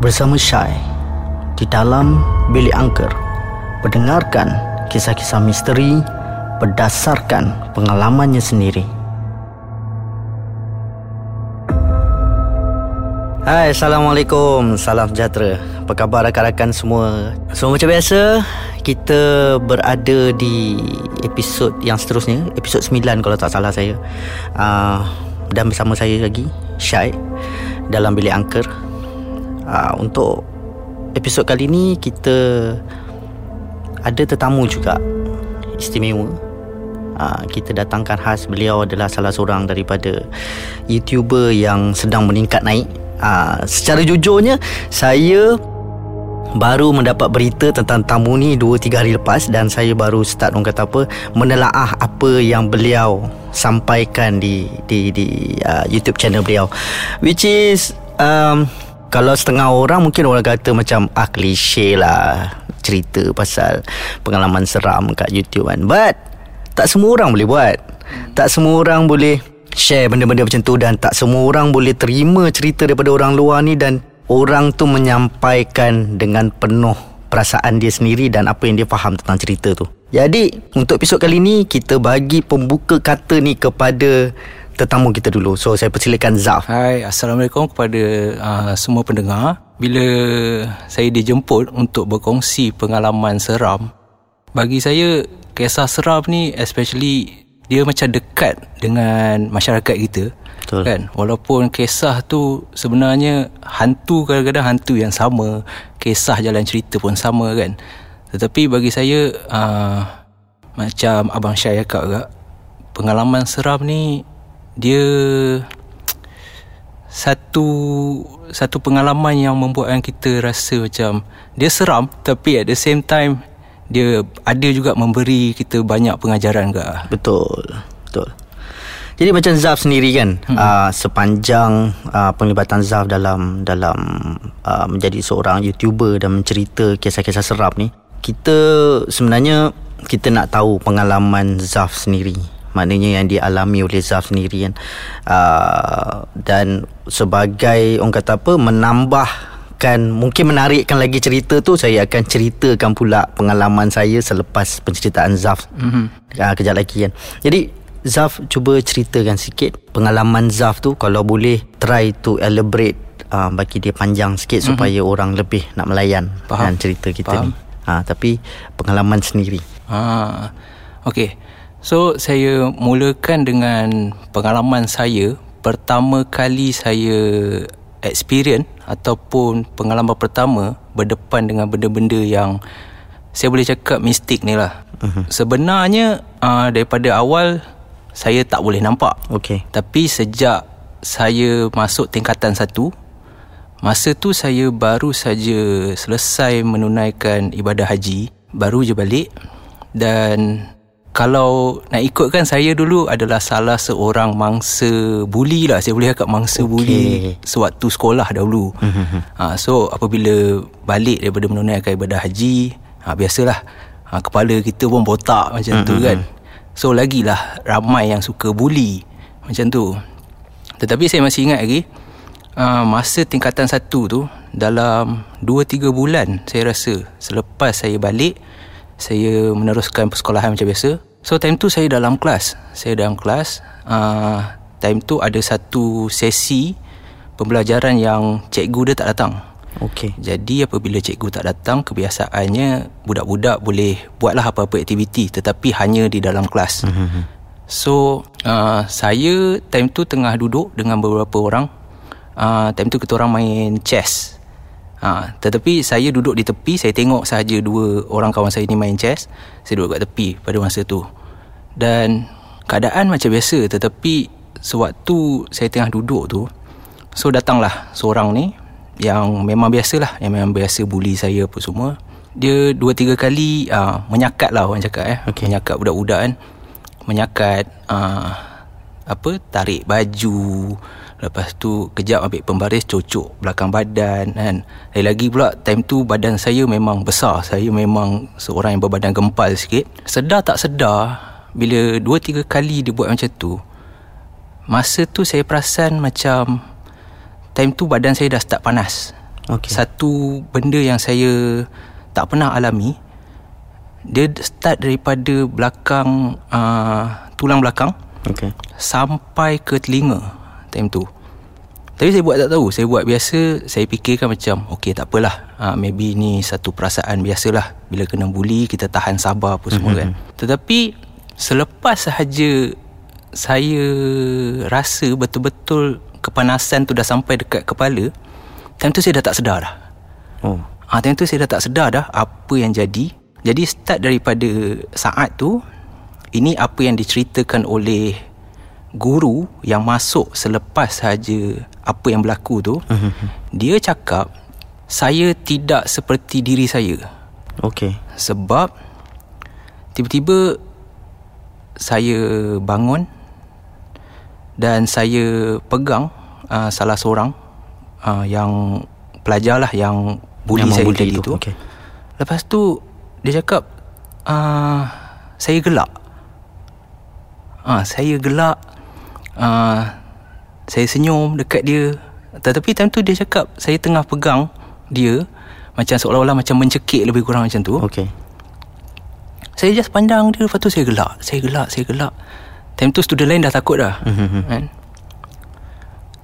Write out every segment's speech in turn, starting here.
bersama Syai di dalam bilik angker mendengarkan kisah-kisah misteri berdasarkan pengalamannya sendiri. Hai, Assalamualaikum. Salam sejahtera. Apa khabar rakan-rakan semua? So, macam biasa, kita berada di episod yang seterusnya. Episod 9 kalau tak salah saya. Uh, dan bersama saya lagi, Syai, dalam bilik angker. Uh, untuk episod kali ni, kita ada tetamu juga istimewa. Uh, kita datangkan khas beliau adalah salah seorang daripada YouTuber yang sedang meningkat naik uh, secara jujurnya saya baru mendapat berita tentang tamu ni 2 3 hari lepas dan saya baru start orang kata apa menelaah apa yang beliau sampaikan di di di uh, YouTube channel beliau which is um, kalau setengah orang mungkin orang kata macam ah klise lah cerita pasal pengalaman seram kat YouTube kan but tak semua orang boleh buat tak semua orang boleh share benda-benda macam tu dan tak semua orang boleh terima cerita daripada orang luar ni dan orang tu menyampaikan dengan penuh perasaan dia sendiri dan apa yang dia faham tentang cerita tu. Jadi, untuk episod kali ni kita bagi pembuka kata ni kepada tetamu kita dulu. So, saya persilakan Zaf. Hai, Assalamualaikum kepada uh, semua pendengar. Bila saya dijemput untuk berkongsi pengalaman seram, bagi saya kisah seram ni especially dia macam dekat dengan masyarakat kita Betul. kan walaupun kisah tu sebenarnya hantu kadang-kadang hantu yang sama kisah jalan cerita pun sama kan tetapi bagi saya uh, macam abang Syai cakap juga pengalaman seram ni dia satu satu pengalaman yang membuatkan kita rasa macam dia seram tapi at the same time dia ada juga memberi kita banyak pengajaran ke. Betul. Betul. Jadi macam Zaf sendiri kan hmm. uh, sepanjang uh, penglibatan Zaf dalam dalam uh, menjadi seorang YouTuber dan mencerita kisah-kisah seram ni kita sebenarnya kita nak tahu pengalaman Zaf sendiri maknanya yang dialami oleh Zaf sendiri kan. Uh, dan sebagai orang kata apa menambah akan mungkin menarikkan lagi cerita tu saya akan ceritakan pula pengalaman saya selepas penceritaan Zaf. Mm-hmm. uh, kejap lagi kan. Jadi Zaf cuba ceritakan sikit pengalaman Zaf tu. Kalau boleh try to elaborate uh, bagi dia panjang sikit mm-hmm. supaya orang lebih nak melayan dengan cerita kita Faham. ni uh, tapi pengalaman sendiri. Ah okey so saya mulakan dengan pengalaman saya pertama kali saya experience ataupun pengalaman pertama berdepan dengan benda-benda yang saya boleh cakap mistik ni lah. Uh-huh. Sebenarnya uh, daripada awal saya tak boleh nampak. Okay. Tapi sejak saya masuk tingkatan satu, masa tu saya baru saja selesai menunaikan ibadah haji, baru je balik dan kalau nak ikutkan saya dulu adalah salah seorang mangsa buli lah. Saya boleh cakap mangsa okay. buli sewaktu sekolah dahulu. Ha, so apabila balik daripada menunaikan ibadah haji ha, biasalah ha, kepala kita pun botak macam tu kan. So lagilah ramai yang suka buli macam tu. Tetapi saya masih ingat lagi uh, masa tingkatan satu tu dalam 2-3 bulan saya rasa selepas saya balik saya meneruskan persekolahan macam biasa. So time tu saya dalam kelas. Saya dalam kelas. Uh, time tu ada satu sesi pembelajaran yang cikgu dia tak datang. Okey. Jadi apabila cikgu tak datang, kebiasaannya budak-budak boleh buatlah apa-apa aktiviti tetapi hanya di dalam kelas. Mm-hmm. So uh, saya time tu tengah duduk dengan beberapa orang. Uh, time tu kita orang main chess. Ha, tetapi saya duduk di tepi Saya tengok sahaja dua orang kawan saya ni main chess Saya duduk kat tepi pada masa tu Dan keadaan macam biasa Tetapi sewaktu saya tengah duduk tu So datanglah seorang ni Yang memang biasalah Yang memang biasa bully saya apa semua Dia dua tiga kali uh, Menyakat lah orang cakap eh. okay. Menyakat budak-budak kan Menyakat uh, Apa Tarik baju Lepas tu kejap ambil pembaris cocok belakang badan kan. Lagi lagi pula time tu badan saya memang besar. Saya memang seorang yang berbadan gempal sikit. Sedar tak sedar bila dua tiga kali dia buat macam tu. Masa tu saya perasan macam time tu badan saya dah start panas. Okey. Satu benda yang saya tak pernah alami dia start daripada belakang uh, tulang belakang Okey. sampai ke telinga time tu. Tapi saya buat tak tahu Saya buat biasa Saya fikirkan macam Okay tak apalah uh, Maybe ni satu perasaan biasalah Bila kena bully Kita tahan sabar apa semua kan Tetapi Selepas sahaja Saya Rasa betul-betul Kepanasan tu dah sampai dekat kepala Time tu saya dah tak sedar dah Oh. Ah, time tu saya dah tak sedar dah apa yang jadi. Jadi start daripada saat tu ini apa yang diceritakan oleh guru yang masuk selepas saja apa yang berlaku tu. Dia cakap saya tidak seperti diri saya. Okey. Sebab tiba-tiba saya bangun dan saya pegang uh, salah seorang uh, yang pelajar lah yang bully Yang saya membuli tadi tu, tu. okey. Lepas tu dia cakap uh, saya gelak. Ah, uh, saya gelak. Uh, saya senyum dekat dia. Tetapi time tu dia cakap saya tengah pegang dia macam seolah-olah macam mencekik lebih kurang macam tu. Okey. Saya just pandang dia Lepas tu saya gelak Saya gelak Saya gelak Time tu student lain dah takut dah Mhm. kan?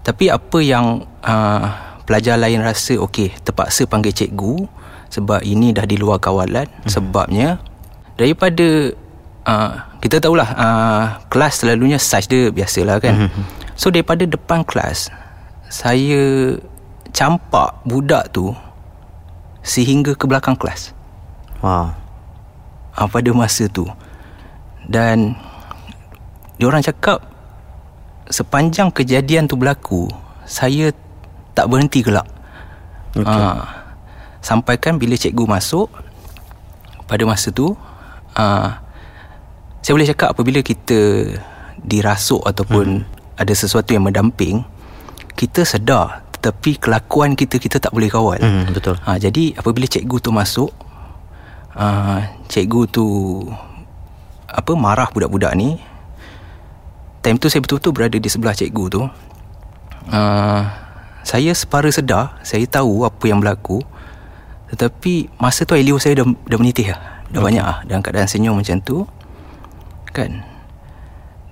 Tapi apa yang uh, Pelajar lain rasa Okay terpaksa panggil cikgu Sebab ini dah di luar kawalan Mhm. Sebabnya Daripada uh, Kita tahulah uh, Kelas selalunya Size dia biasalah kan Mhm. So daripada depan kelas Saya Campak budak tu Sehingga ke belakang kelas Wow. uh, pada masa tu dan diorang cakap sepanjang kejadian tu berlaku saya tak berhenti gelak Okey. uh, sampaikan bila cikgu masuk pada masa tu uh, saya boleh cakap apabila kita dirasuk ataupun hmm. ada sesuatu yang mendamping kita sedar tetapi kelakuan kita kita tak boleh kawal Hmm, betul. Ha, jadi apabila cikgu tu masuk uh, Cikgu tu Apa marah budak-budak ni Time tu saya betul-betul berada di sebelah cikgu tu uh, Saya separa sedar Saya tahu apa yang berlaku Tetapi Masa tu liur saya dah, dah menitih lah Dah okay. banyak lah Dalam keadaan senyum macam tu Kan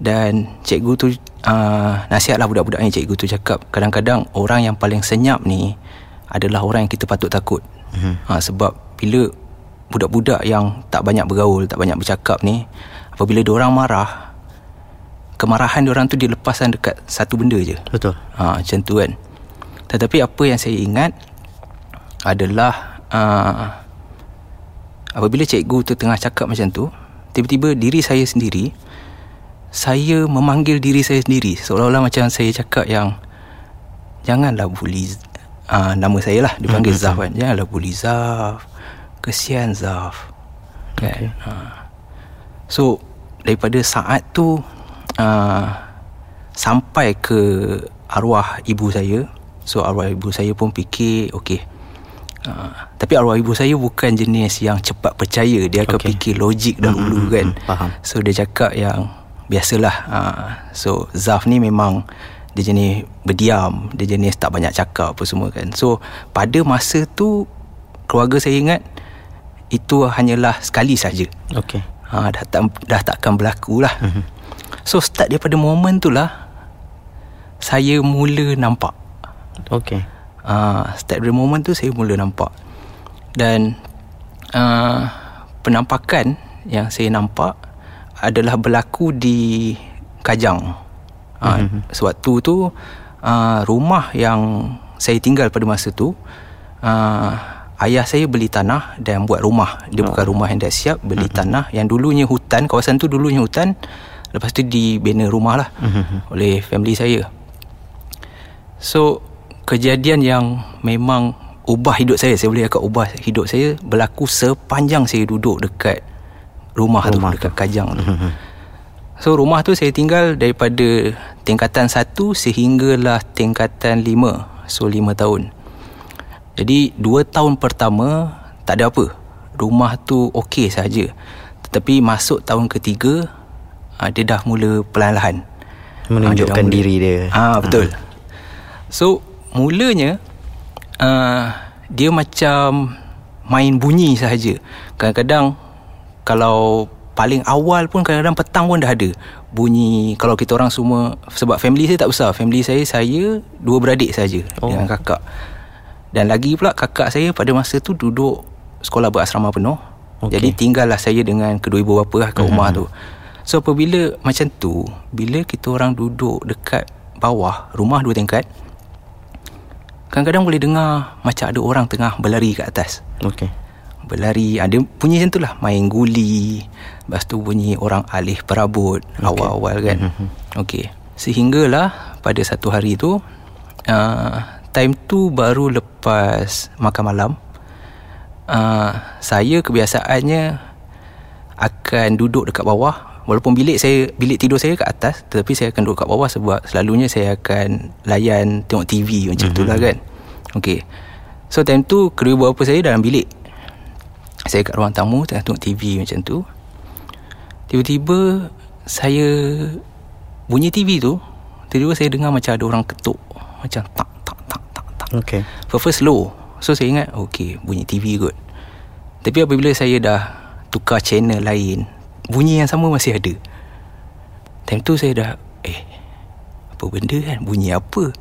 dan cikgu tu uh, Nasihatlah budak-budak ni Cikgu tu cakap Kadang-kadang Orang yang paling senyap ni Adalah orang yang kita patut takut mm-hmm. ha, Sebab Bila Budak-budak yang Tak banyak bergaul Tak banyak bercakap ni Apabila orang marah Kemarahan orang tu Dilepaskan dekat Satu benda je Betul. ha, Macam tu kan Tetapi apa yang saya ingat Adalah uh, Apabila cikgu tu tengah cakap macam tu Tiba-tiba diri saya sendiri Saya memanggil diri saya sendiri. Seolah-olah macam saya cakap yang Janganlah bully uh, Nama saya lah Dipanggil Zaf kan. Janganlah bully Zaf. Kesian Zaf. Kan? Okay. uh. So Daripada saat tu uh, Sampai ke Arwah ibu saya. So arwah ibu saya pun fikir Okay Uh, tapi arwah ibu saya bukan jenis yang cepat percaya. Dia akan okay. fikir logik dahulu Mm, mm, kan. Faham. So dia cakap yang Biasalah. Uh, So Zaf ni memang Dia jenis berdiam. Dia jenis tak banyak cakap apa semua kan. So pada masa tu Keluarga saya ingat Itu hanyalah sekali saja. Okey. ha, dah, tak, dah takkan berlaku lah Mhm. So start daripada momen tu lah Saya mula nampak. Okey. Uh, Start dari momen tu saya mula nampak Dan uh, Penampakan yang saya nampak Adalah berlaku di Kajang uh, mm-hmm. Sewaktu tu uh, Rumah yang saya tinggal pada masa tu uh, Ayah saya beli tanah dan buat rumah Dia oh. bukan rumah yang dah siap Beli mm-hmm. tanah yang dulunya hutan Kawasan tu dulunya hutan Lepas tu dibina rumah lah mm-hmm. Oleh family saya So kejadian yang memang ubah hidup saya saya boleh cakap ubah hidup saya berlaku sepanjang saya duduk dekat rumah, Rumah tu dekat Kajang tu. So rumah tu saya tinggal daripada tingkatan 1 sehinggalah tingkatan 5. So 5 tahun. Jadi 2 tahun pertama tak ada apa. Rumah tu okey saja. Tetapi masuk tahun ketiga ah, dia dah mula perlahan-lahan. Ah, Menunjukkan dia mula- diri dia. Ah betul. So mulanya uh, dia macam main bunyi sahaja. Kadang-kadang kalau paling awal pun kadang-kadang petang pun dah ada bunyi kalau kita orang semua sebab family saya tak besar family saya saya dua beradik saja oh. dengan kakak dan lagi pula kakak saya pada masa tu duduk sekolah berasrama penuh okay. jadi tinggallah saya dengan kedua ibu bapa lah kat uh-huh. rumah tu so apabila macam tu bila kita orang duduk dekat bawah rumah dua tingkat kadang-kadang boleh dengar macam ada orang tengah berlari kat atas. Okey. Berlari ada bunyi macam itulah main guli lepas tu bunyi orang alih perabot okay. awal-awal kan. Mm-hmm. okey. Sehinggalah pada satu hari tu uh, time tu baru lepas makan malam uh, saya kebiasaannya akan duduk dekat bawah walaupun bilik saya bilik tidur saya kat atas tetapi saya akan duduk kat bawah sebab selalunya saya akan layan tengok TV macam mm-hmm. itulah kan. Okey. So time tu kedua bapa saya dalam bilik. Saya kat ruang tamu tengah tengok TV macam tu. Tiba-tiba saya bunyi TV tu tiba-tiba saya dengar macam ada orang ketuk. Macam tak tak tak tak tak. Okay. first slow. So saya ingat okay bunyi TV kot. Tapi apabila saya dah tukar channel lain bunyi yang sama masih ada. Time tu saya dah eh apa benda kan? Bunyi apa?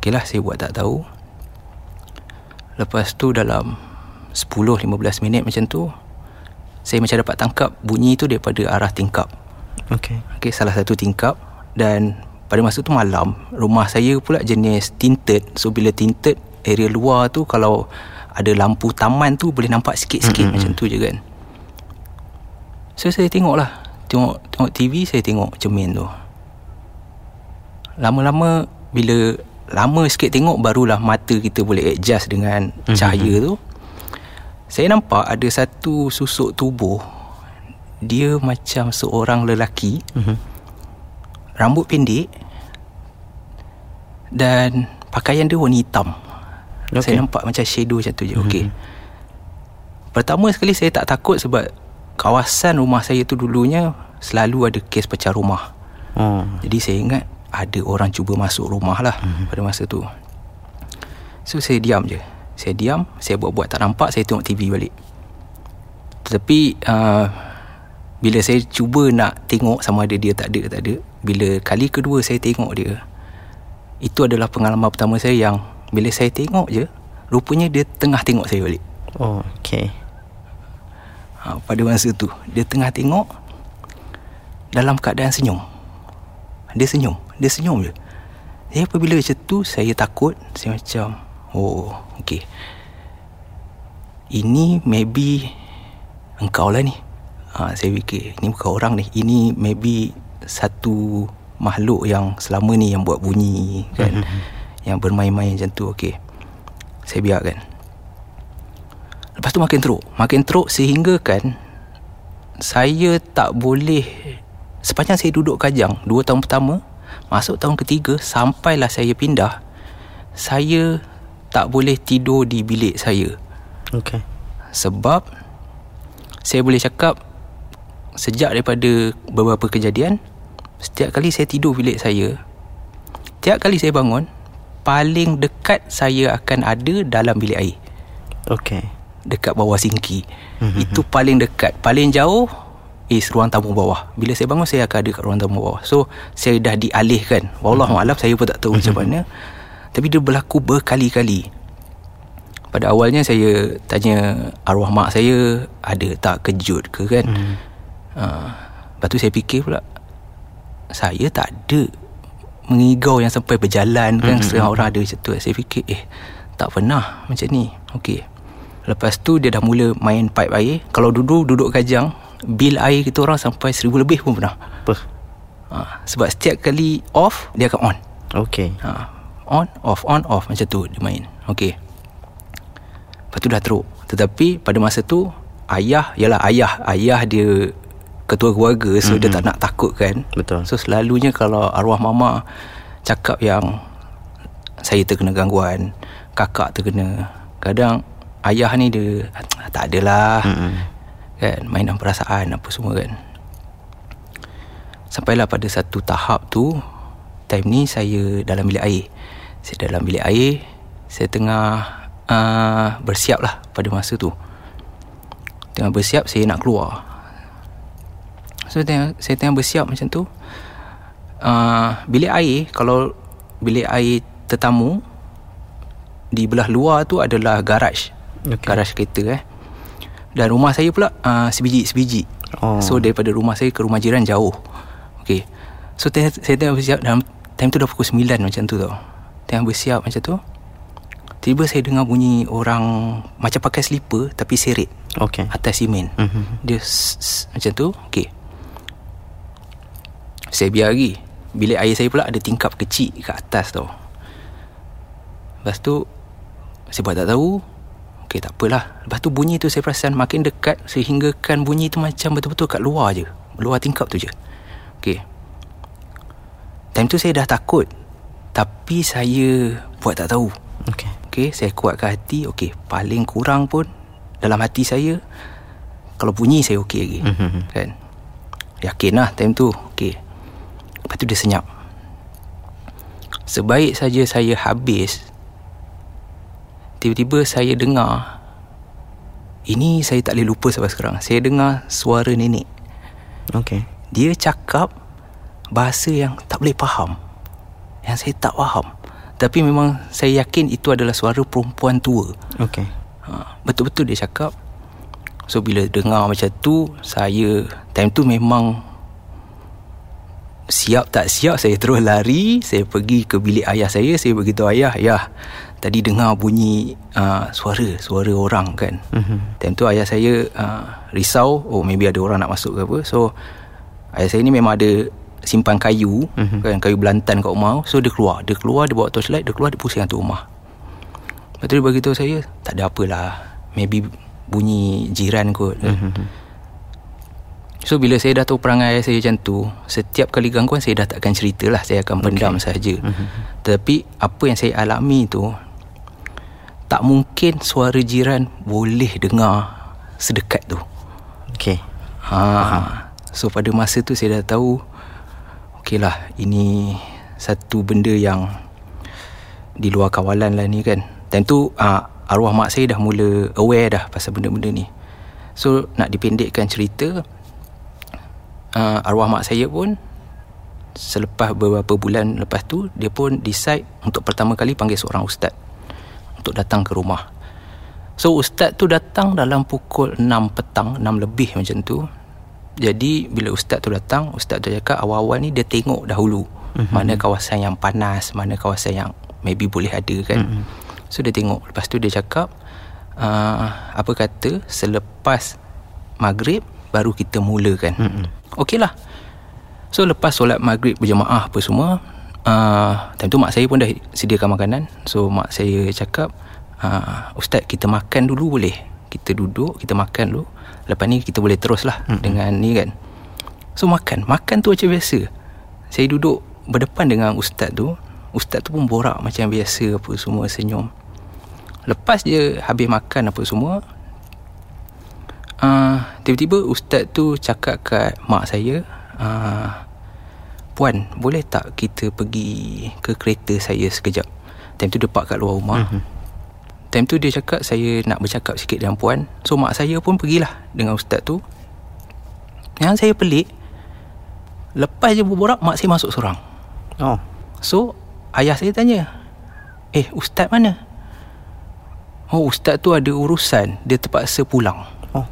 Okay lah saya buat tak tahu. Lepas tu dalam 10-15 minit macam tu Saya macam dapat tangkap Bunyi tu daripada arah tingkap. Okay Okay salah satu tingkap. Dan pada masa tu malam Rumah saya pula jenis tinted. So bila tinted Area luar tu Kalau ada lampu taman tu Boleh nampak sikit-sikit mm-hmm. macam tu je kan So saya tengok lah Tengok, tengok TV Saya tengok cermin tu Lama-lama Bila Lama sikit tengok Barulah mata kita boleh adjust Dengan cahaya mm-hmm. tu saya nampak ada satu susuk tubuh Dia macam seorang lelaki uh-huh. Rambut pendek Dan Pakaian dia warna hitam okay. Saya nampak macam shadow macam tu je uh-huh. okay. Pertama sekali saya tak takut sebab Kawasan rumah saya tu dulunya Selalu ada kes pecah rumah. Uh. Jadi saya ingat Ada orang cuba masuk rumah lah uh-huh. Pada masa tu. So saya diam je. Saya diam Saya buat-buat tak nampak Saya tengok TV balik. Tetapi uh, Bila saya cuba nak tengok Sama ada dia tak ada tak ada Bila kali kedua saya tengok dia Itu adalah pengalaman pertama saya yang Bila saya tengok je Rupanya dia tengah tengok saya balik. Oh okay ha, Pada masa tu Dia tengah tengok Dalam keadaan senyum. Dia senyum Dia senyum je. Jadi apabila macam tu Saya takut Saya macam Oh Okay Ini maybe Engkau lah ni. Ha, Saya fikir Ini bukan orang ni. Ini maybe Satu Makhluk yang Selama ni yang buat bunyi Kan. Yang bermain-main macam tu. Okay Saya biarkan Lepas tu makin teruk Makin teruk sehingga kan Saya tak boleh Sepanjang saya duduk kajang Dua tahun pertama Masuk tahun ketiga Sampailah saya pindah Saya tak boleh tidur di bilik saya. Okay. Sebab saya boleh cakap sejak daripada beberapa kejadian setiap kali saya tidur bilik saya setiap kali saya bangun paling dekat saya akan ada dalam bilik air. Okay. Dekat bawah sinki. Mm-hmm. Itu paling dekat. Paling jauh is ruang tamu bawah. Bila saya bangun saya akan ada kat ruang tamu bawah. So saya dah dialihkan. Wallahu mm-hmm. saya pun tak tahu mm-hmm. macam mana. Tapi dia berlaku berkali-kali Pada awalnya saya tanya arwah mak saya Ada tak kejut ke kan hmm. uh, Lepas tu saya fikir pula Saya tak ada Mengigau yang sampai berjalan kan hmm. Setengah orang ada macam tu Saya fikir eh Tak pernah macam ni Okey Lepas tu dia dah mula main pipe air. Kalau duduk duduk kajang Bil air kita orang sampai seribu lebih pun pernah. Apa? Uh, sebab setiap kali off Dia akan on. Okay uh, on off on off. Macam tu dia main. Okey. Lepas tu dah teruk. Tetapi pada masa tu ayah ialah ayah ayah dia ketua keluarga so mm-hmm. dia tak nak takut kan betul. So selalunya kalau arwah mama cakap yang saya terkena gangguan kakak terkena kadang ayah ni dia tak adalah. Mm-hmm. kan mainan perasaan apa semua kan. Sampailah pada satu tahap tu time ni saya dalam bilik air. Saya dalam bilik air Saya tengah uh, bersiap lah pada masa tu. Tengah bersiap saya nak keluar. So tengah, saya tengah bersiap macam tu. Uh, Bilik air Kalau bilik air tetamu Di belah luar tu adalah garaj Okay. Garaj kereta eh. Dan rumah saya pula uh, sebiji-sebiji Oh. So daripada rumah saya ke rumah jiran jauh. Okay So tengah, saya tengah bersiap dalam Time tu dah pukul 9 macam tu tau. Tengah bersiap macam tu Tiba saya dengar bunyi orang Macam pakai slipper Tapi seret Okay. Atas simen. Mhm. Dia s- s- macam tu Okay Saya biar lagi. Bilik air saya pula ada tingkap kecil kat atas tau. Lepas tu Saya buat tak tahu Okay tak apalah. Lepas tu bunyi tu saya perasan makin dekat Sehinggakan bunyi tu macam betul-betul kat luar je. Luar tingkap tu je. Okay Time tu saya dah takut. Tapi saya buat tak tahu. Okay. Okay, saya kuatkan hati. Okay, paling kurang pun Dalam hati saya Kalau bunyi saya okey lagi. Mhm. Kan? Yakin lah time tu. Okay Lepas tu dia senyap. Sebaik saja saya habis Tiba-tiba saya dengar Ini saya tak boleh lupa sampai sekarang. Saya dengar suara nenek. Okay. Dia cakap Bahasa yang tak boleh faham Yang saya tak faham. Tapi memang saya yakin itu adalah suara perempuan tua. Okay. ha, Betul-betul dia cakap. So bila dengar macam tu Saya Time tu memang Siap tak siap Saya terus lari. Saya pergi ke bilik ayah saya Saya beritahu ayah Ayah Tadi dengar bunyi uh, Suara Suara orang kan Mhm. Time tu ayah saya uh, Risau Oh maybe ada orang nak masuk ke apa So Ayah saya ni memang ada Simpan kayu Mhm. kan, Kayu belantan kat rumah So dia keluar Dia keluar Dia bawa torchlight Dia keluar Dia pusing satu rumah Lepas tu dia beritahu saya Tak ada apalah Maybe bunyi jiran kot Mhm. So bila saya dah tahu perangai ayah saya macam tu Setiap kali gangguan saya dah takkan cerita lah Saya akan pendam okay. sahaja Mhm. Tetapi apa yang saya alami tu Tak mungkin suara jiran boleh dengar sedekat tu. Okay. ha. So pada masa tu saya dah tahu Okey lah ini satu benda yang Di luar kawalan lah ni kan. Dan tu uh, arwah mak saya dah mula aware dah pasal benda-benda ni. So nak dipendekkan cerita uh, Arwah mak saya pun Selepas beberapa bulan lepas tu Dia pun decide untuk pertama kali panggil seorang ustaz Untuk datang ke rumah. So ustaz tu datang dalam pukul 6 petang 6 lebih macam tu. Jadi bila ustaz tu datang Ustaz tu cakap awal-awal ni dia tengok dahulu. Mm-hmm. Mana kawasan yang panas Mana kawasan yang maybe boleh ada kan. Mm-hmm. So dia tengok. Lepas tu dia cakap uh, Apa kata Selepas maghrib Baru kita mulakan. Mm-hmm. Okey lah So lepas solat maghrib berjemaah apa semua uh, Time tu mak saya pun dah sediakan makanan. So mak saya cakap uh, Ustaz kita makan dulu boleh. Kita duduk kita makan dulu. Lepas ni kita boleh terus lah mm-hmm. Dengan ni kan. So makan. Makan tu macam biasa. Saya duduk berdepan dengan ustaz tu. Ustaz tu pun borak macam biasa Apa semua senyum. Lepas je habis makan apa semua uh, Tiba-tiba ustaz tu cakap kat mak saya uh, Puan boleh tak kita pergi ke kereta saya sekejap Time tu dia park kat luar rumah mm-hmm. Time tu dia cakap saya nak bercakap sikit dengan puan So mak saya pun pergilah dengan ustaz tu Yang saya pelik Lepas je berborak mak saya masuk seorang Oh. So ayah saya tanya Eh ustaz mana? Oh ustaz tu ada urusan Dia terpaksa pulang Oh.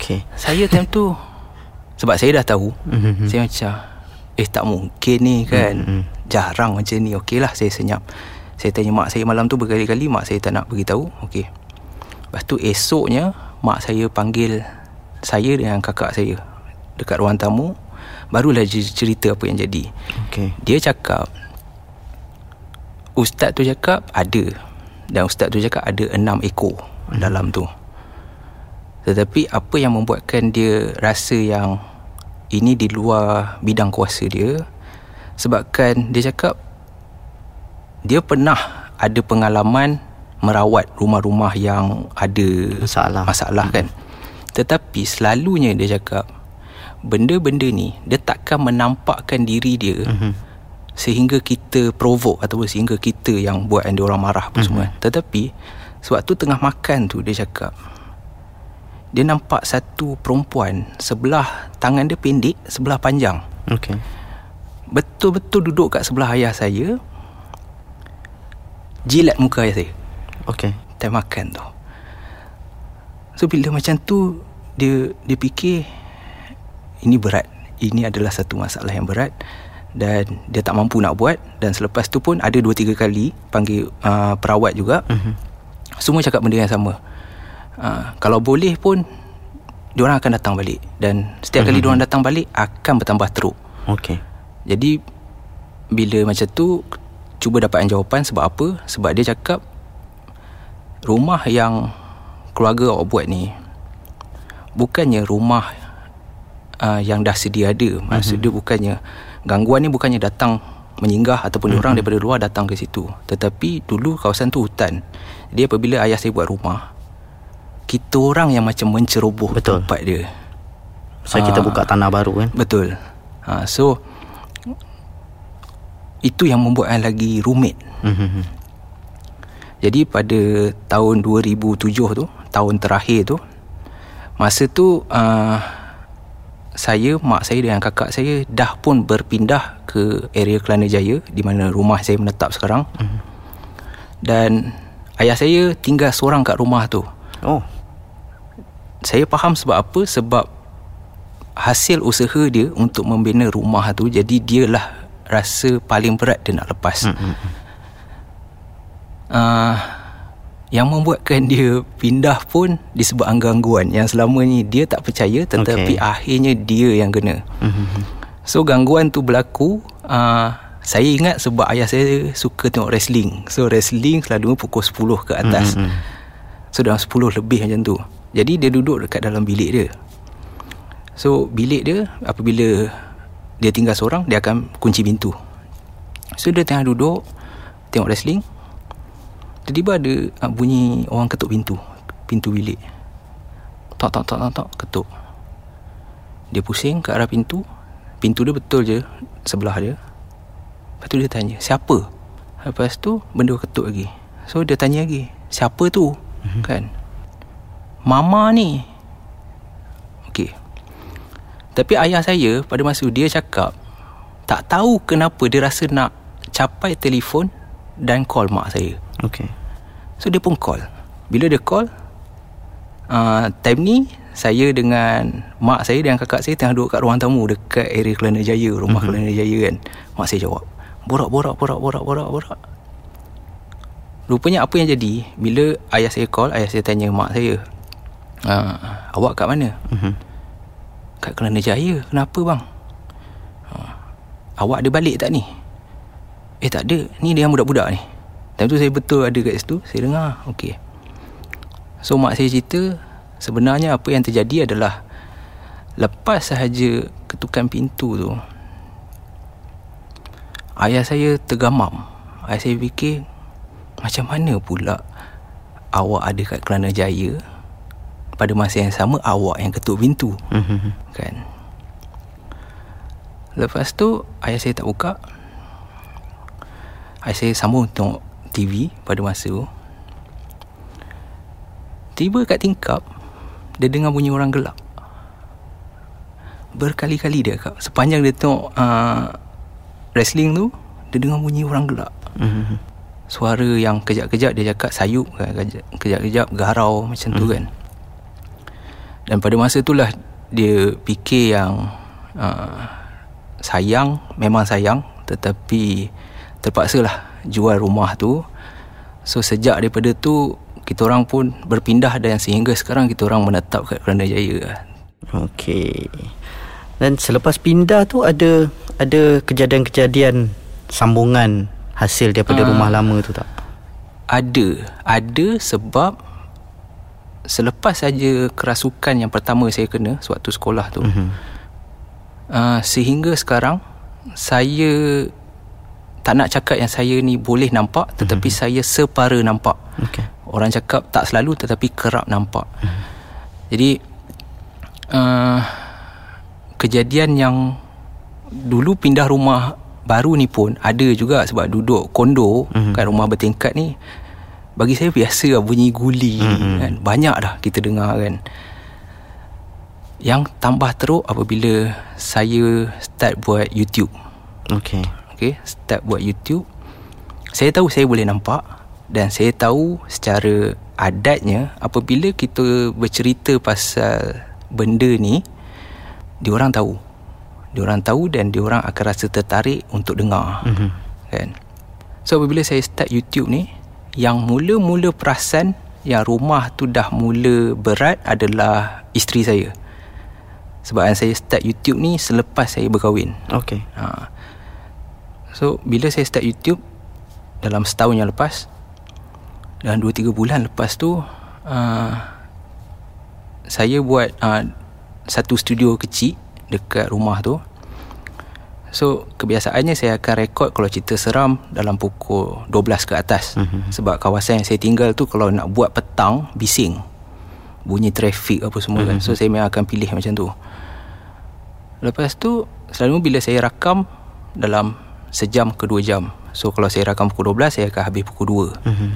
Okay. Saya time tu Sebab saya dah tahu Mhm. Saya macam Eh tak mungkin ni kan? Mhm. Jarang macam ni. Okey lah saya senyap. Saya tanya mak saya malam tu berkali-kali Mak saya tak nak beritahu. Okey. Lepas tu esoknya Mak saya panggil Saya dengan kakak saya Dekat ruang tamu. Barulah dia cerita apa yang jadi. Okay. Dia cakap Ustaz tu cakap ada Dan ustaz tu cakap ada enam ekor hmm. dalam tu. Tetapi apa yang membuatkan dia rasa yang Ini di luar bidang kuasa dia Sebabkan dia cakap Dia pernah ada pengalaman Merawat rumah-rumah yang ada Masalah. Masalah kan Tetapi selalunya dia cakap Benda-benda ni Dia takkan menampakkan diri dia Mhm. sehingga kita provoke ataupun sehingga kita yang buat yang dia orang marah apa semua Mhm. tetapi sewaktu tengah makan tu dia cakap dia nampak satu perempuan sebelah tangan dia pendek sebelah panjang. Okey. betul-betul duduk kat sebelah ayah saya. Jilat muka ayah saya. Okey. time makan tu. So bila macam tu dia dia fikir ini berat. Ini adalah satu masalah yang berat dan dia tak mampu nak buat. Dan selepas tu pun ada dua tiga kali panggil uh, perawat juga. Mhm. semua cakap benda yang sama uh, kalau boleh pun diorang akan datang balik dan setiap kali diorang datang balik akan bertambah teruk Okey. jadi bila macam tu cuba dapatkan jawapan sebab apa? Sebab dia cakap rumah yang keluarga awak buat ni bukannya rumah uh, yang dah sedia ada. Maksud dia bukannya gangguan ni bukannya datang menyinggah ataupun mm-hmm. orang daripada luar datang ke situ. Tetapi dulu kawasan tu hutan. Jadi apabila ayah saya buat rumah kita orang yang macam menceroboh Betul. tempat dia. So kita Ah. buka tanah baru kan. Betul. Ha, so itu yang membuatkan lagi rumit. Mhm. Jadi pada tahun 2007 tu, tahun terakhir tu, masa tu uh, saya, mak saya dan kakak saya dah pun berpindah ke area Kelana Jaya di mana rumah saya menetap sekarang. Mhm. Dan ayah saya tinggal seorang kat rumah tu. Oh. Saya faham sebab apa? Sebab hasil usaha dia untuk membina rumah tu jadi dialah rasa paling berat dia nak lepas. Mhm. uh, yang membuatkan dia pindah pun disebabkan gangguan yang selama ni dia tak percaya tetapi Okey. akhirnya dia yang kena. Mhm. So gangguan tu berlaku uh, saya ingat sebab ayah saya suka tengok wrestling. So wrestling selalu pukul 10 ke atas. Mhm. So dalam 10 lebih macam tu. Jadi dia duduk dekat dalam bilik dia. So bilik dia apabila dia tinggal seorang dia akan kunci pintu. So dia tengah duduk tengok wrestling. Tiba-tiba ada uh, bunyi orang ketuk pintu. Pintu bilik. Tok tok tok tok tok ketuk. Dia pusing ke arah pintu. Pintu dia betul je sebelah dia. Lepas tu dia tanya, siapa? Lepas tu benda ketuk lagi. So dia tanya lagi, siapa tu? Mm-hmm. Kan? Mama ni. Okey. Tapi ayah saya pada masa dia cakap tak tahu kenapa dia rasa nak capai telefon dan call mak saya. Okey. So dia pun call. Bila dia call, uh, time ni saya dengan mak saya dan kakak saya tengah duduk kat ruang tamu dekat area Kelana Jaya, rumah mm-hmm. Kelana Jaya kan. Mak saya jawab, borak, borak, borak, borak, borak, borak. Rupanya apa yang jadi, bila ayah saya call, ayah saya tanya mak saya, uh, awak kat mana? Mhm. Kat Kelana Jaya, kenapa bang? Uh, awak ada balik tak ni? Eh tak ada, ni dia yang budak-budak ni. Time tu saya betul ada kat situ, saya dengar, okey. So mak saya cerita Sebenarnya apa yang terjadi adalah Lepas sahaja ketukan pintu tu Ayah saya tergamam Ayah saya fikir Macam mana pula Awak ada kat Kelana Jaya Pada masa yang sama Awak yang ketuk pintu? Mhm. Kan? Lepas tu Ayah saya tak buka. Ayah saya sambung tengok TV Pada masa tu. Tiba kat tingkap Dia dengar bunyi orang gelak Berkali-kali dia kak Sepanjang dia tengok uh, Wrestling tu Dia dengar bunyi orang gelak Mhm. Suara yang kejap-kejap Dia cakap sayup kejap- Kejap-kejap garau Macam tu kan. Dan pada masa itulah Dia fikir yang uh, Sayang Memang sayang Tetapi Terpaksalah Jual rumah tu. So sejak daripada tu Kita orang pun berpindah Dan sehingga sekarang Kita orang menetap kat Kerana Jaya. Okey. Dan selepas pindah tu ada ada kejadian-kejadian sambungan hasil daripada Ah. rumah lama tu tak? Ada Ada sebab Selepas saja kerasukan yang pertama saya kena Sewaktu sekolah tu Mhm. uh, Sehingga sekarang Saya Tak nak cakap yang saya ni boleh nampak Tetapi Mhm. saya separa nampak Okey. Orang cakap tak selalu Tetapi kerap nampak Jadi uh, Kejadian yang Dulu pindah rumah baru ni pun ada juga sebab duduk kondo mm-hmm. kan rumah bertingkat ni bagi saya biasa lah bunyi guli mm-hmm. kan. Banyak dah kita dengar kan. Yang tambah teruk apabila saya start buat YouTube. Okay. Okay start buat YouTube. Saya tahu saya boleh nampak dan saya tahu secara adatnya apabila kita bercerita pasal benda ni diorang tahu diorang tahu dan diorang akan rasa tertarik untuk dengar mm-hmm. kan so apabila saya start YouTube ni yang mula-mula perasan yang rumah tu dah mula berat adalah isteri saya. Sebab saya start YouTube ni selepas saya berkahwin. Okay. Ha. So, bila saya start YouTube dalam setahun yang lepas, dalam 2-3 bulan lepas tu, uh, saya buat uh, satu studio kecil dekat rumah tu. So kebiasaannya saya akan rekod kalau cerita seram dalam pukul 12 ke atas. Mm-hmm. Sebab kawasan yang saya tinggal tu kalau nak buat petang bising. Bunyi trafik apa semua mm-hmm. kan. Mhm. So saya memang akan pilih macam tu. Lepas tu selalu bila saya rakam dalam sejam ke dua jam. So kalau saya rakam pukul 12 saya akan habis pukul 2. Mm-hmm.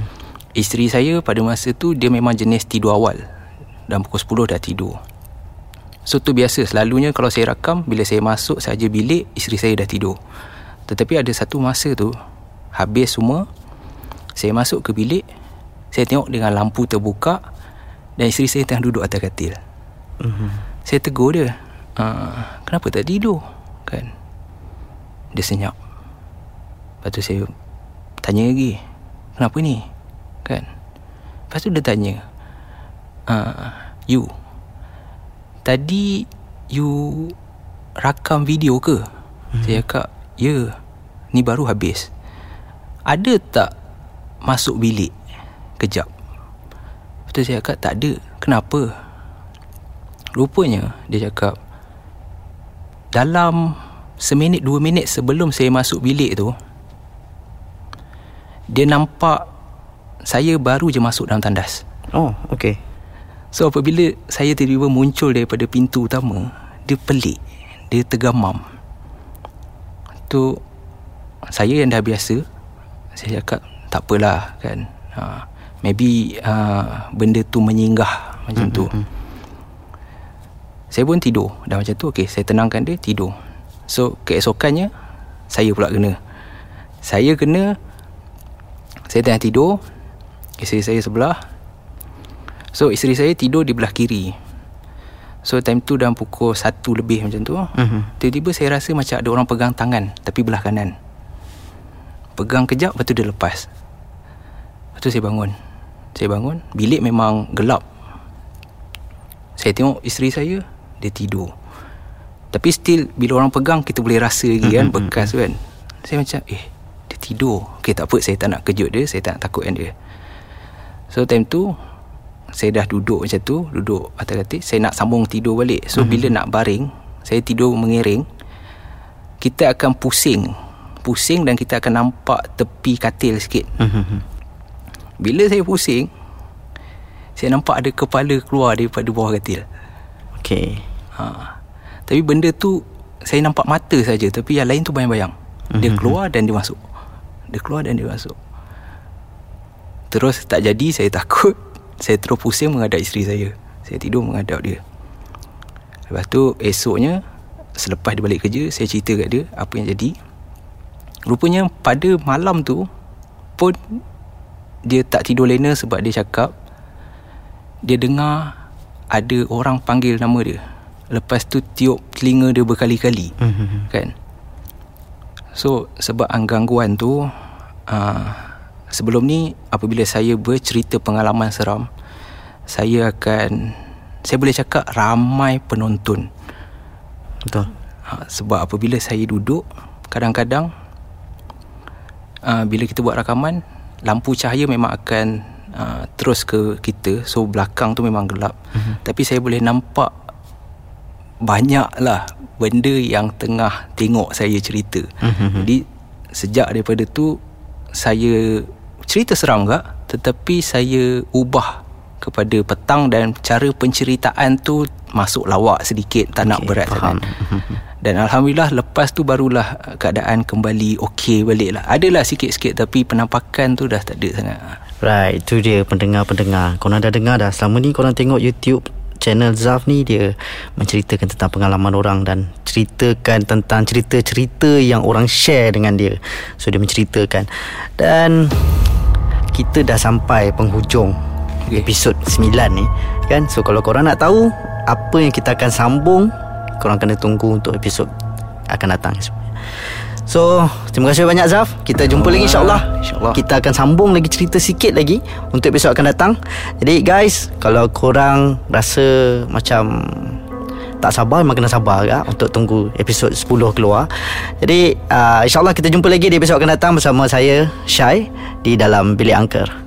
Isteri saya pada masa tu dia memang jenis tidur awal. Dan pukul 10 dah tidur. So tu biasa. Selalunya kalau saya rakam Bila saya masuk saja bilik Isteri saya dah tidur. Tetapi ada satu masa tu Habis semua Saya masuk ke bilik Saya tengok dengan lampu terbuka Dan isteri saya tengah duduk atas katil. Mm-hmm. Saya tegur dia uh, Kenapa tak tidur? Kan? Dia senyap. Lepas tu saya Tanya lagi Kenapa ni? Kan? Lepas tu dia tanya uh, You Tadi you rakam video ke? Hmm. Saya cakap, ya. Ni baru habis. Ada tak masuk bilik kejap? Betul saya cakap, tak ada. Kenapa? Rupanya dia cakap, dalam seminit dua minit sebelum saya masuk bilik tu, dia nampak saya baru je masuk dalam tandas. Oh, okay. So apabila saya tiba-tiba muncul daripada pintu utama Dia pelik Dia tergamam. Tu Saya yang dah biasa Saya cakap Tak apalah kan. Ha, Maybe uh, Benda tu menyinggah Macam mm-hmm. tu. hmm, hmm. Saya pun tidur. Dah macam tu Okay saya tenangkan dia Tidur. So keesokannya Saya pula kena. Saya kena Saya tengah tidur Isteri saya sebelah So isteri saya tidur di belah kiri. So time tu dalam pukul 1 lebih macam tu uh-huh. Tiba-tiba saya rasa macam ada orang pegang tangan Tapi belah kanan. Pegang kejap lepas tu dia lepas. Lepas tu saya bangun. Saya bangun Bilik memang gelap. Saya tengok isteri saya Dia tidur. Tapi still Bila orang pegang Kita boleh rasa lagi kan uh-huh. Bekas kan. Saya macam Eh Dia tidur. Okay tak apa Saya tak nak kejut dia Saya tak nak takutkan dia. So time tu saya dah duduk macam tu duduk atas katil saya nak sambung tidur balik. So mm-hmm. bila nak baring saya tidur mengiring kita akan pusing. Pusing dan kita akan nampak tepi katil sikit. Mm-hmm. bila saya pusing saya nampak ada kepala keluar daripada bawah katil. Okey. Ha. Tapi benda tu saya nampak mata saja tapi yang lain tu bayang-bayang. Dia mm-hmm. keluar dan dia masuk. Dia keluar dan dia masuk. Terus tak jadi saya takut saya terus pusing menghadap isteri saya. Saya tidur menghadap dia. Lepas tu esoknya Selepas dia balik kerja Saya cerita kat dia Apa yang jadi. Rupanya pada malam tu Pun Dia tak tidur lena sebab dia cakap Dia dengar Ada orang panggil nama dia. Lepas tu tiup telinga dia berkali-kali mm-hmm. Kan? So sebab gangguan tu uh, Sebelum ni apabila saya bercerita pengalaman seram Saya akan Saya boleh cakap ramai penonton. Betul. Ha, Sebab apabila saya duduk Kadang-kadang uh, Bila kita buat rakaman Lampu cahaya memang akan uh, Terus ke kita. So belakang tu memang gelap. Uh-huh. Tapi saya boleh nampak Banyaklah Benda yang tengah Tengok saya cerita. Uh-huh. Jadi Sejak daripada tu Saya cerita seram gak tetapi saya ubah kepada petang dan cara penceritaan tu masuk lawak sedikit tak okay, nak berat sangat Dan Alhamdulillah lepas tu barulah keadaan kembali okey balik lah. Adalah sikit-sikit tapi penampakan tu dah tak ada sangat. Right, itu dia pendengar-pendengar. Korang dah dengar dah. Selama ni korang tengok YouTube channel Zaf ni dia menceritakan tentang pengalaman orang dan ceritakan tentang cerita-cerita yang orang share dengan dia. So dia menceritakan. Dan kita dah sampai penghujung okay. episod 9 ni kan. So kalau korang nak tahu apa yang kita akan sambung, korang kena tunggu untuk episod akan datang. So Terima kasih banyak Zaf Kita jumpa lagi insyaAllah InsyaAllah Kita akan sambung lagi cerita sikit lagi Untuk episod akan datang Jadi guys Kalau korang rasa macam tak sabar memang kena sabar ya, untuk tunggu episod 10 keluar. Jadi uh, insyaAllah kita jumpa lagi di episod akan datang bersama saya Syai di dalam Bilik Angker.